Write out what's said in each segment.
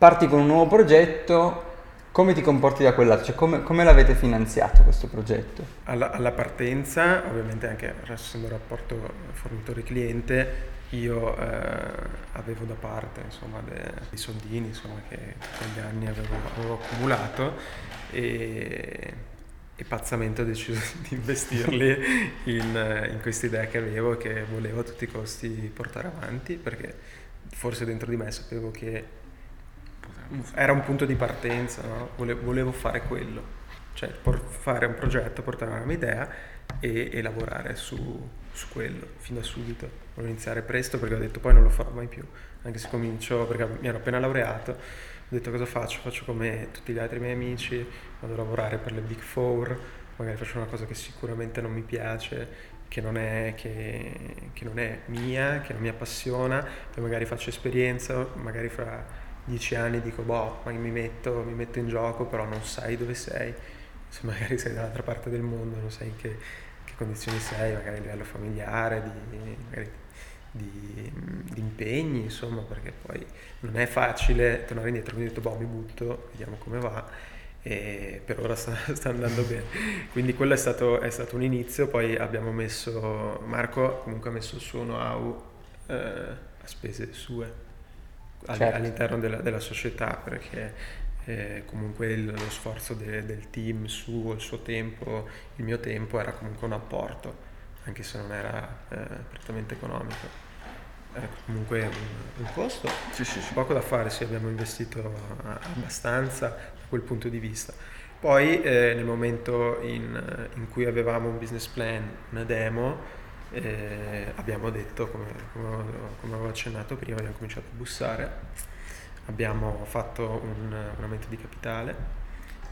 Parti con un nuovo progetto, come ti comporti da quel lato? Cioè come, come l'avete finanziato questo progetto? Alla, alla partenza, ovviamente anche essendo rapporto fornitore-cliente, io eh, avevo da parte insomma, dei, dei soldini insomma, che negli anni avevo, avevo accumulato e, e, pazzamente ho deciso di investirli in, in questa idea che avevo e che volevo a tutti i costi portare avanti perché forse dentro di me sapevo che era un punto di partenza, no? volevo, fare quello, cioè fare un progetto, portare una mia idea e, e lavorare su, su, quello fin da subito. Volevo iniziare presto perché ho detto poi non lo farò mai più, anche se comincio perché mi ero appena laureato, ho detto cosa faccio? Faccio come tutti gli altri miei amici, vado a lavorare per le Big Four, magari faccio una cosa che sicuramente non mi piace, che non, è, che, che non è mia, che non mi appassiona, poi magari faccio esperienza, magari fra dieci anni dico, boh, mi metto, mi metto in gioco, però non sai dove sei, se magari sei dall'altra parte del mondo, non sai in che, che condizioni sei, magari a livello familiare, di, magari di, di, impegni, insomma, perché poi non è facile tornare indietro, quindi ho detto, boh, mi butto, vediamo come va. E per ora sta, sta andando bene. Quindi quello è stato, è stato, un inizio, poi abbiamo messo, Marco comunque ha messo il suo know-how eh, a spese sue certo. all'interno della, della, società perché eh, comunque il, lo sforzo de, del team su il suo tempo, il mio tempo era comunque un apporto, anche se non era eh, prettamente economico. Era comunque un, un costo, sì, sì, sì. poco da fare, sì, abbiamo investito abbastanza da quel punto di vista. Poi eh, nel momento in, in, cui avevamo un business plan, una demo, eh, abbiamo detto, come, come, avevo accennato prima, abbiamo cominciato a bussare, abbiamo fatto un, un aumento di capitale,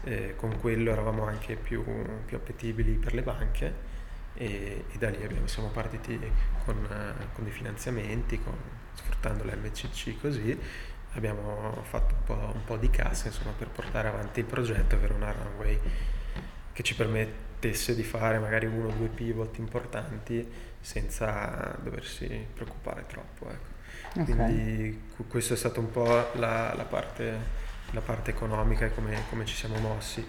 eh, con quello eravamo anche più, più appetibili per le banche e, e da lì abbiamo, siamo partiti con, con dei finanziamenti, con, sfruttando l'MCC così, abbiamo fatto un po', un po', di cassa insomma, per portare avanti il progetto, avere una runway che ci permettesse di fare magari uno o due pivot importanti senza doversi preoccupare troppo. Ecco. Okay. Quindi questa è stata un po' la, la, parte, la parte, economica e come, come, ci siamo mossi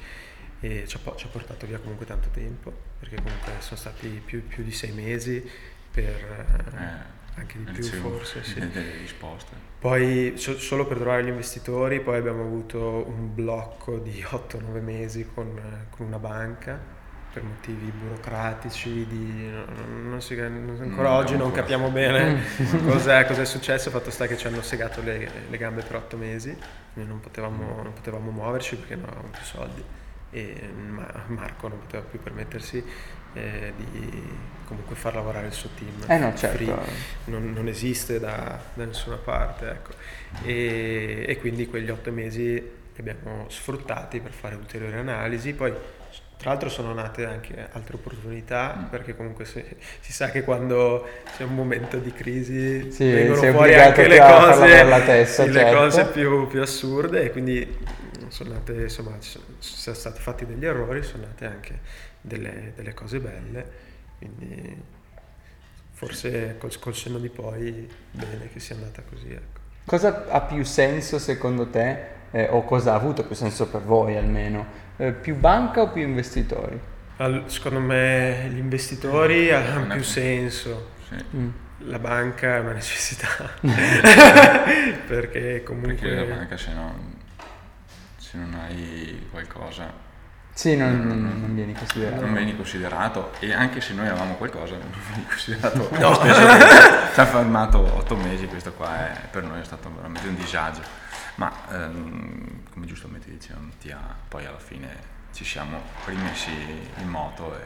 e ci ha, ci ha, portato via comunque tanto tempo perché comunque sono stati più, più di sei mesi per... Eh anche di più forse sì. risposte. Poi so, solo per trovare gli investitori poi abbiamo avuto un blocco di 8-9 mesi con, con una banca per motivi burocratici, di, non, non si, ancora oggi non capiamo bene cos'è, cos'è, successo, fatto sta che ci hanno segato le, le gambe per otto mesi, quindi non potevamo, non potevamo muoverci perché non avevamo più soldi e Marco non poteva più permettersi eh, di comunque far lavorare il suo team. Eh no, certo. non, non, esiste da, da nessuna parte. Ecco. E, e, quindi quegli otto mesi li abbiamo sfruttati per fare ulteriori analisi. Poi tra l'altro sono nate anche altre opportunità mm. perché comunque si, si, sa che quando c'è un momento di crisi sì, vengono fuori anche le cose, testa, le certo. cose più, più, assurde e quindi sono nate, insomma, ci sono stati fatti degli errori, sono nate anche delle, delle cose belle, quindi forse col, col senno di poi bene che sia andata così. Ecco. Cosa ha più senso secondo te eh, o cosa ha avuto più senso per voi almeno? Eh, più banca o più investitori? All, secondo me gli investitori hanno più senso. Sì. Mm. La banca è una necessità. Perché comunque... Perché la banca se non, se non hai qualcosa... Sì, non, non, non, vieni considerato. Non vieni considerato e anche se noi avevamo qualcosa non vieni considerato. no. Ci ha fermato otto mesi, questo qua è, per noi è stato veramente un disagio ma ehm, come giustamente dicevano poi alla fine ci siamo rimessi in moto. E...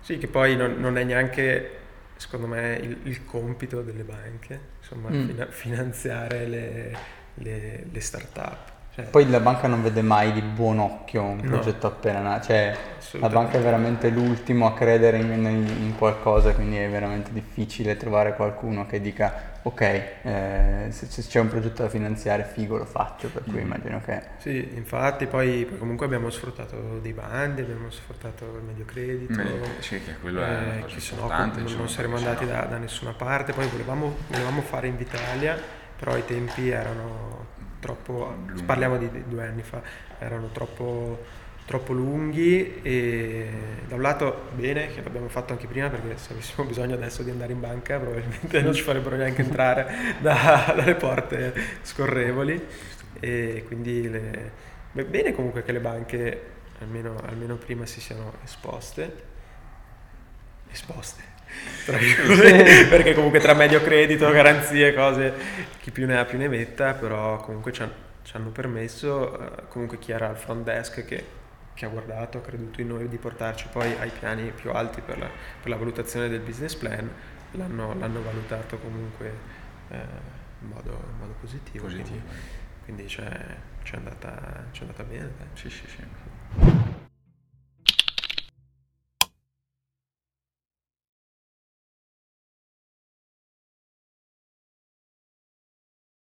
Sì, che poi non, non è neanche, secondo me, il, il, compito delle banche, insomma, mm. fina, finanziare le, le, le start-up. Cioè, Poi la banca non vede mai di buon occhio un progetto no, appena nato, cioè la banca è veramente l'ultimo a credere in, in, in, qualcosa, quindi è veramente difficile trovare qualcuno che dica ok, eh, se, se, c'è un progetto da finanziare figo lo faccio, per cui mm. immagino che... Sì, infatti poi, poi, comunque abbiamo sfruttato dei bandi, abbiamo sfruttato il medio credito, Me, sì, che quello è eh, che se no non, non saremmo andati da, da, nessuna parte, poi volevamo, volevamo fare Invitalia, però i tempi erano troppo, parliamo di, di due anni fa, erano troppo troppo lunghi e da un lato bene che l'abbiamo fatto anche prima perché se avessimo bisogno adesso di andare in banca probabilmente non ci farebbero neanche entrare da, dalle porte scorrevoli. E quindi le, bene comunque che le banche almeno, almeno prima si siano esposte. Esposte perché comunque tra medio credito, garanzie, cose, chi più ne ha più ne metta, però comunque ci hanno permesso, eh, comunque chi era al front desk che che ha guardato, ha creduto in noi di portarci poi ai piani più alti per la, per la valutazione del business plan, l'hanno, l'hanno valutato comunque eh, in, modo, in, modo, positivo. positivo. Quindi, quindi c'è, c'è, andata, c'è, andata, bene. Sì, sì, sì.